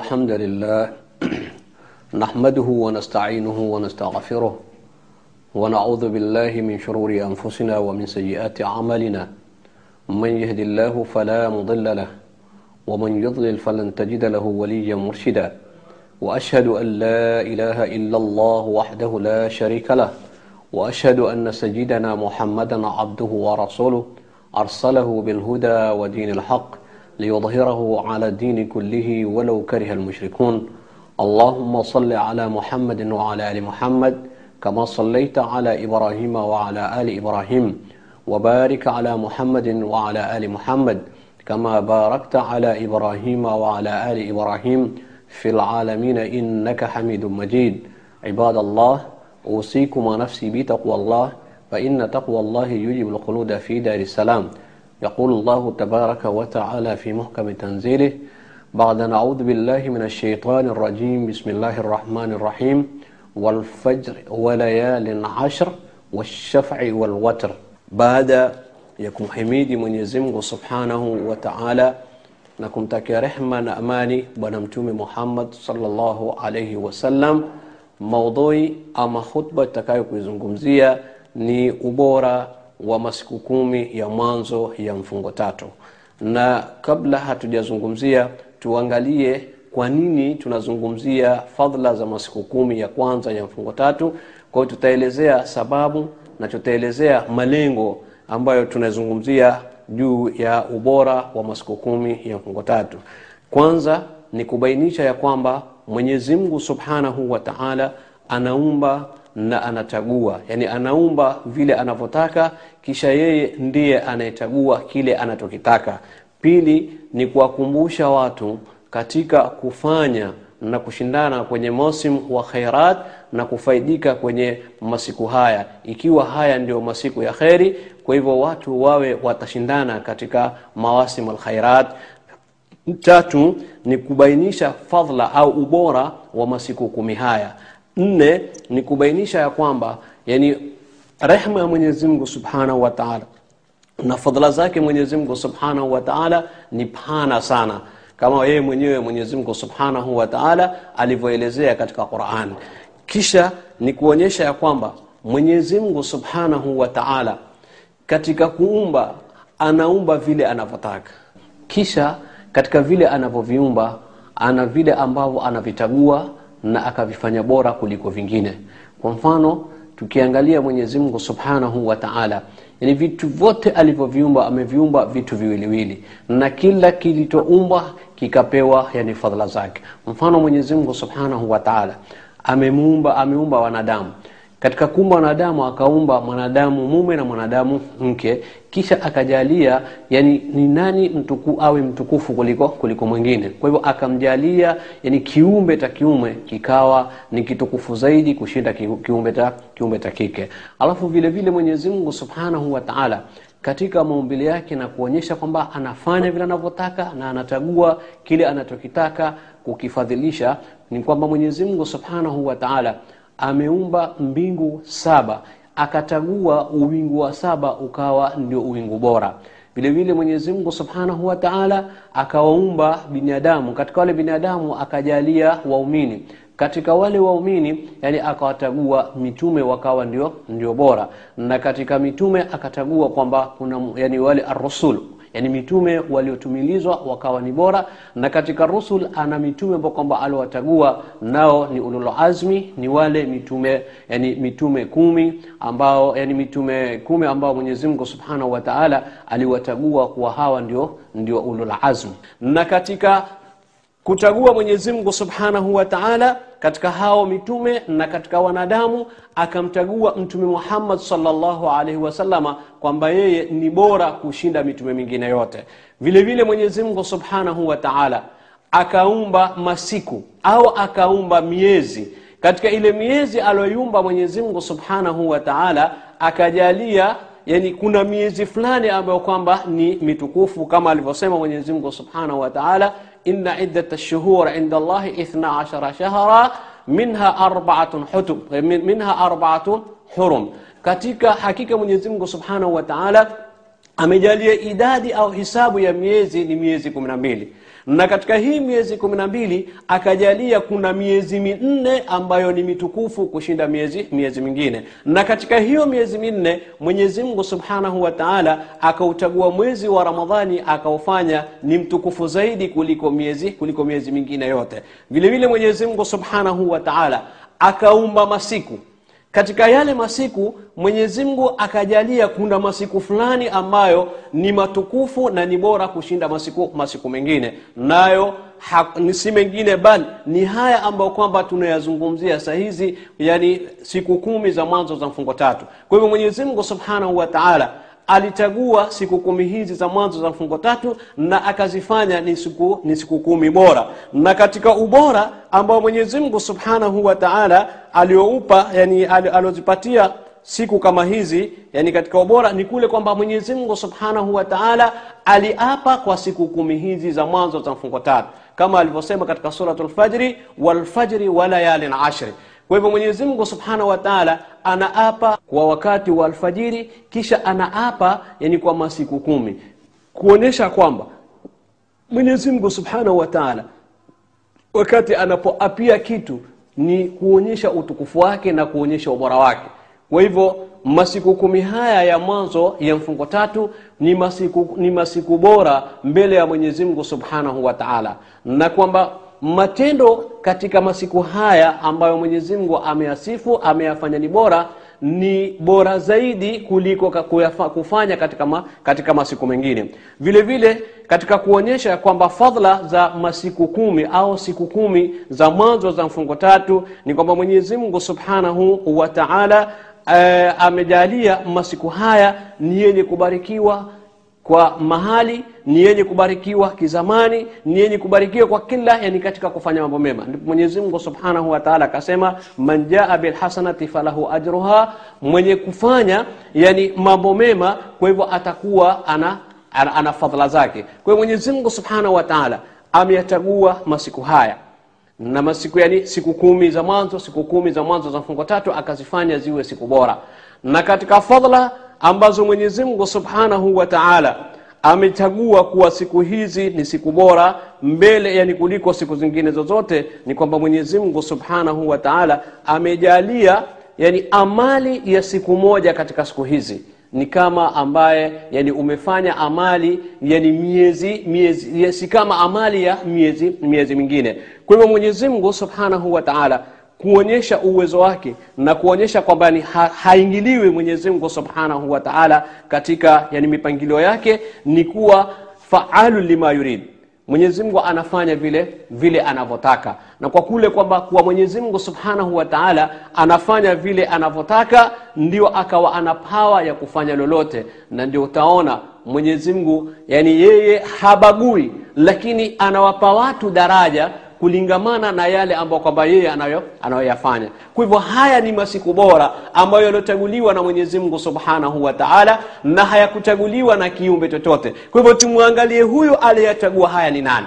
الحمد لله. نحمده ونستعينه ونستغفره ونعوذ بالله من شرور أنفسنا ومن سيئات أعمالنا. من يهد الله فلا مضل له ومن يضلل فلن تجد له وليا مرشدا. وأشهد أن لا إله إلا الله وحده لا شريك له. وأشهد أن سيدنا محمدا عبده ورسوله. أرسله بالهدى ودين الحق. ليظهره على الدين كله ولو كره المشركون. اللهم صل على محمد وعلى آل محمد كما صليت على إبراهيم وعلى آل إبراهيم. وبارك على محمد وعلى آل محمد كما باركت على إبراهيم وعلى آل إبراهيم في العالمين إنك حميد مجيد. عباد الله أوصيكم ونفسي بتقوى الله فإن تقوى الله يجب الخلود في دار السلام. يقول الله تبارك وتعالى في محكم تنزيله بعد نعوذ بالله من الشيطان الرجيم بسم الله الرحمن الرحيم والفجر وليال عشر والشفع والوتر. بعد يكون حميد من يزمه سبحانه وتعالى نكم تكي رحمة أماني بنمتوم محمد صلى الله عليه وسلم. موضوع أما خطبة تكايك ني أبورا wa masiku kumi ya mwanzo ya mfungo tatu. Na kabla hatujazungumzia tuangalie kwa nini tunazungumzia fadhila za masiku kumi ya kwanza ya mfungo tatu. Kwa tutaelezea sababu na tutaelezea malengo ambayo tunazungumzia juu ya ubora wa masiku kumi ya mfungo tatu. Kwanza ni kubainisha ya kwamba mwenyezi mungu subhanahu wa taala anaumba na anachagua yani anaumba vile anavyotaka kisha yeye ndiye anayechagua kile anachokitaka. Pili ni kuwakumbusha watu katika kufanya na kushindana kwenye mosim wa khairat na kufaidika kwenye masiku haya. Ikiwa haya ndio masiku ya kheri kwa hivyo watu wawe watashindana katika mawasim alkhairat tatu ni kubainisha fadhla au ubora wa masiku kumi haya nne ni kubainisha ya kwamba yani rehma ya Mwenyezi Mungu Subhanahu wa Ta'ala na fadhila zake Mwenyezi Mungu Subhanahu wa Ta'ala ni pana sana kama yeye mwenyewe Mwenyezi Mungu Subhanahu wa Ta'ala alivyoelezea katika Qur'an. Kisha ni kuonyesha ya kwamba Mwenyezi Mungu Subhanahu wa Ta'ala katika kuumba anaumba vile anavyotaka. Kisha katika vile anavyoviumba ana vile ambavyo anavitagua na akavifanya bora kuliko vingine. Kwa mfano, tukiangalia Mwenyezi Mungu Subhanahu wa Ta'ala, yani vitu vyote alivyoviumba ameviumba vitu viwiliwili, na kila kilichoumbwa kikapewa yani fadhila zake. Mfano, Mwenyezi Mungu Subhanahu wa Ta'ala amemuumba ameumba wanadamu katika kuumba wanadamu akaumba mwanadamu mume na mwanadamu mke kisha akajalia yani ni nani mtuku, awe mtukufu kuliko kuliko mwingine. Kwa hivyo akamjalia yani kiumbe ta kiume kikawa ni kitukufu zaidi kushinda kiumbe ta kiumbe ta kike. Alafu vile vile Mwenyezi Mungu Subhanahu wa Ta'ala katika maumbile yake na kuonyesha kwamba anafanya vile anavyotaka na anachagua kile anachokitaka kukifadhilisha ni kwamba Mwenyezi Mungu Subhanahu wa Ta'ala ameumba mbingu saba akachagua uwingu wa saba ukawa ndio uwingu bora. Vile vile Mwenyezi Mungu Subhanahu wa Ta'ala akawaumba binadamu. Katika wale binadamu akajalia waumini. Katika wale waumini yani akawatagua mitume wakawa ndio ndio bora. Na katika mitume akatagua kwamba kuna yani wale ar-rusul yani mitume waliotumilizwa wakawa ni bora na katika rusul ana mitume ambao kwamba aliwatagua nao ni ulul azmi ni wale mitume yani mitume kumi ambao yani mitume kumi ambao Mwenyezi Mungu Subhanahu wa Ta'ala aliwatagua kuwa hawa ndio ndio ulul na katika kuchagua Mwenyezi Mungu Subhanahu wa Ta'ala katika hao mitume na katika wanadamu akamchagua mtume Muhammad sallallahu alaihi wasallama kwamba yeye ni bora kushinda mitume mingine yote. Vile vile Mwenyezi Mungu Subhanahu wa Ta'ala akaumba masiku au akaumba miezi. Katika ile miezi aliyoiumba Mwenyezi Mungu Subhanahu wa Ta'ala akajalia yani kuna miezi fulani ambayo kwamba ni mitukufu kama alivyosema Mwenyezi Mungu Subhanahu wa Ta'ala إن عدة الشهور عند الله إثنى عشر شهرا منها أربعة حتم منها أربعة حرم. كتيكا حقيقة من يزمك سبحانه وتعالى أمجالي إدادي أو حساب يميزي لميزي كمنا ميلي na katika hii miezi kumi na mbili akajalia kuna miezi minne ambayo ni mitukufu kushinda miezi miezi mingine. Na katika hiyo miezi minne mwenyezi mungu subhanahu wa taala akauchagua mwezi wa ramadhani akaufanya ni mtukufu zaidi kuliko miezi kuliko miezi mingine yote. Vile vile mwenyezi mungu subhanahu wa taala akaumba masiku katika yale masiku mwenyezi mungu akajalia kuna masiku fulani ambayo ni matukufu na ni bora kushinda masiku masiku mengine. Nayo ha, si mengine bali ni haya ambayo kwamba tunayazungumzia saa hizi yani siku kumi za mwanzo za mfungo tatu. Kwa hivyo mwenyezi mungu subhanahu wa taala alichagua siku kumi hizi za mwanzo za mfungo tatu na akazifanya ni siku ni siku kumi bora. Na katika ubora ambao mwenyezi mungu subhanahu wa taala alioupa yani aliozipatia siku kama hizi yani katika ubora ni kule kwamba mwenyezi mungu subhanahu wa taala aliapa kwa siku kumi hizi za mwanzo za mfungo tatu. Kama alivyosema katika suratu lfajri walfajri wa layalin ashri kwa hivyo mwenyezi mungu subhanahu wa taala anaapa kwa wakati wa alfajiri kisha anaapa yani kwa masiku kumi. Kuonyesha kwamba mwenyezi mungu subhanahu wa taala wakati anapoapia kitu ni kuonyesha utukufu wake na kuonyesha ubora wake. Kwa hivyo masiku kumi haya ya mwanzo ya mfungo tatu ni masiku, ni masiku bora mbele ya mwenyezi mungu subhanahu wa taala. Na kwamba matendo katika masiku haya ambayo mwenyezi mungu ameyasifu ameyafanya ni bora ni bora zaidi kuliko kufanya katika, ma, katika masiku mengine. Vile vile katika kuonyesha kwamba fadhla za masiku kumi au siku kumi za mwanzo za mfungo tatu ni kwamba mwenyezi mungu subhanahu wa taala eh, amejalia masiku haya ni yenye kubarikiwa kwa mahali ni yenye kubarikiwa kizamani ni yenye kubarikiwa kwa kila yani katika kufanya mambo mema. Ndipo mwenyezi subhanahu wa akasema man jaa bilhasanati falahu ajruha mwenye kufanya yani mambo mema kwa hivyo atakuwa ana, ana, ana fadhila zake. Kwa hiyo mwenyezi subhanahu wa ameyachagua masiku haya. Na masiku yani siku kumi za mwanzo siku kumi za mwanzo za mfungo tatu akazifanya ziwe siku bora. Na katika fadhila ambazo mwenyezi mungu subhanahu wa taala amechagua kuwa siku hizi ni siku bora mbele yani kuliko siku zingine zozote ni kwamba mwenyezi mungu subhanahu wa taala amejalia yani amali ya siku moja katika siku hizi. Ni kama ambaye yani umefanya amali yani miezi miezi si kama amali ya miezi miezi mingine. Kwa hivyo mwenyezi mungu subhanahu wa taala kuonyesha uwezo wake na kuonyesha kwamba ni ha, haingiliwi mwenyezi mungu subhanahu wa taala katika yani mipangilio yake ni kuwa faalu lima yurid. Mwenyezi mungu anafanya vile vile anavyotaka. Na kwa kule kwamba kuwa mwenyezi mungu subhanahu wa taala anafanya vile anavyotaka ndio akawa ana pawa ya kufanya lolote. Na ndio utaona mwenyezi mungu yani yeye habagui lakini anawapa watu daraja kulingamana na yale ambayo kwamba yeye anayo anayoyafanya. Kwa hivyo haya ni masiku bora ambayo yaliochaguliwa na mwenyezi mungu subhanahu wa taala na hayakuchaguliwa na kiumbe chochote. Kwa hivyo tumwangalie huyu aliyechagua haya ni nani.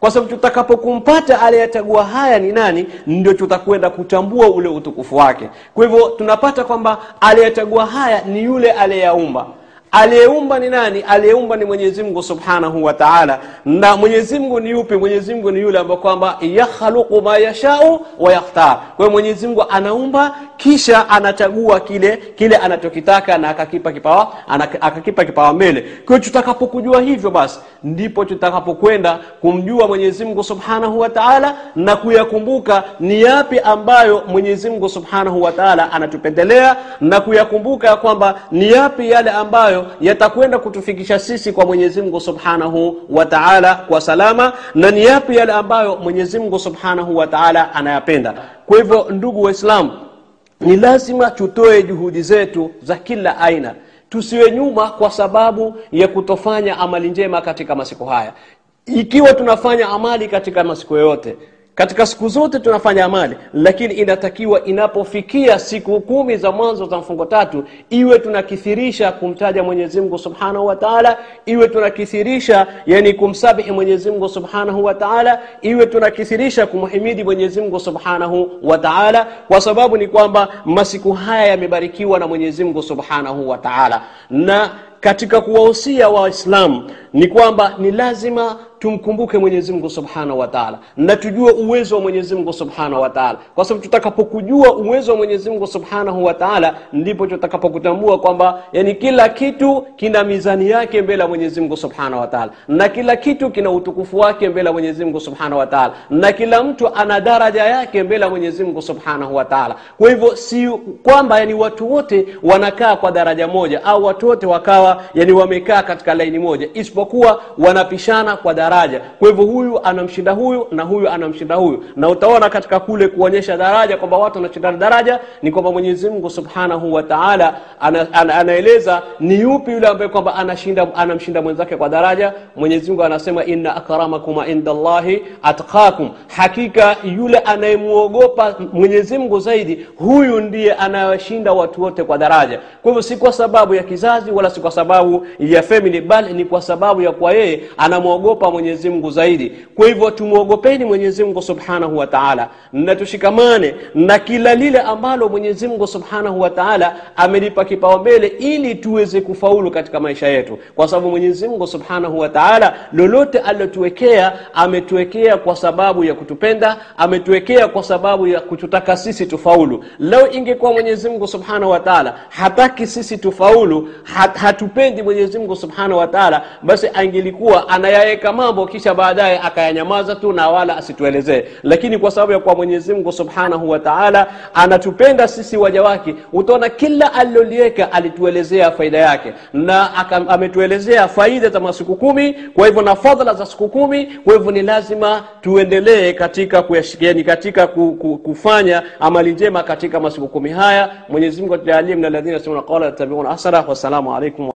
Kwa sababu tutakapokumpata aliyechagua haya ni nani ndio tutakwenda kutambua ule utukufu wake. Kwa hivyo tunapata kwamba aliyechagua haya ni yule aliyeyaumba aliyeumba ni nani? Aliyeumba ni mwenyezi mungu subhanahu wa taala. Na mwenyezi mungu ni yupi? Mwenyezi mungu ni yule ambaye kwamba yakhluqu ma yashau wa yakhtar. Kwa mwenyezi mungu anaumba kisha anachagua kile kile anachokitaka na akakipa kipawa akakipa kipawa mbele. Kwa tutakapokujua hivyo basi ndipo tutakapokwenda kumjua mwenyezi mungu subhanahu wa taala na kuyakumbuka ni yapi ambayo mwenyezi mungu subhanahu wa taala anatupendelea na kuyakumbuka kwamba ni yapi yale ambayo yatakwenda kutufikisha sisi kwa mwenyezi mungu subhanahu wa taala kwa salama na ni yapi yale ambayo mwenyezi mungu subhanahu wa taala anayapenda. Kwa hivyo ndugu waislamu ni lazima tutoe juhudi zetu za kila aina. Tusiwe nyuma kwa sababu ya kutofanya amali njema katika masiku haya. Ikiwa tunafanya amali katika masiku yoyote katika siku zote tunafanya amali lakini inatakiwa inapofikia siku kumi za mwanzo za mfungo tatu iwe tunakithirisha kumtaja mwenyezi mungu subhanahu wa taala iwe tunakithirisha yani kumsabihi mwenyezi mungu subhanahu wa taala iwe tunakithirisha kumhimidi mwenyezi mungu subhanahu wa taala kwa sababu ni kwamba masiku haya yamebarikiwa na mwenyezi mungu subhanahu wa taala. Na katika kuwahusia waislamu ni kwamba ni lazima tumkumbuke mwenyezi mungu subhanahu wa taala na tujue uwezo wa mwenyezi mungu subhanahu wa taala. Kwa sababu tutakapokujua uwezo wa mwenyezi mungu subhanahu wa taala ndipo tutakapokutambua kwamba yani kila kitu kina mizani yake mbele ya mwenyezi mungu subhanahu wa na kila kitu kina utukufu wake mbele ya mwenyezi mungu subhanahu wa na kila mtu ana daraja yake mbele ya mwenyezi mungu subhanahu wa taala. Kwa hivyo si kwamba yani watu wote wanakaa kwa daraja moja au watu wote wakawa yani wamekaa katika laini moja. Isipokuwa wanapishana kwa daraja. Kwa hivyo huyu anamshinda huyu na huyu anamshinda huyu. Na utaona katika kule kuonyesha daraja kwamba watu wanashindana. Daraja ni kwamba mwenyezi mungu subhanahu wa ana, ana, anaeleza ni yupi yule ambaye kwamba anashinda anamshinda mwenzake kwa daraja. Mwenyezi mungu anasema inna akramakum inda llahi atqakum. Hakika yule anayemwogopa mwenyezi mungu zaidi huyu ndiye anayewashinda watu wote kwa daraja. Kwa hivyo si kwa sababu ya kizazi wala si kwa sababu ya family bali ni kwa sababu ya kwa yeye anamwogopa mwenyezi mungu zaidi. Kwa hivyo tumwogopeni mwenyezi mungu subhanahu wa taala na tushikamane na kila lile ambalo mwenyezi mungu subhanahu wa taala amelipa kipaumbele ili tuweze kufaulu katika maisha yetu. Kwa sababu mwenyezi mungu subhanahu wa taala lolote alilotuwekea ametuwekea kwa sababu ya kutupenda ametuwekea kwa sababu ya kututaka sisi tufaulu. Leo ingekuwa mwenyezi mungu subhanahu wa taala hataki sisi tufaulu hat, hatupendi mwenyezi mungu subhanahu wa taala basi angelikuwa anayaweka mambo kisha baadaye akayanyamaza tu na wala asituelezee. Lakini kwa sababu ya kuwa mwenyezi mungu subhanahu wa anatupenda sisi waja wake utaona kila aliloliweka alituelezea faida yake na ametuelezea faida za masiku kumi kwa hivyo na fadhila za siku kumi kwa hivyo ni lazima tuendelee katika kuyashikiani katika ku, ku, kufanya amali njema katika masiku kumi haya. Mwenyezi mungu atujalie min alladhina qala yattabiuna ahsana wassalamu alaikum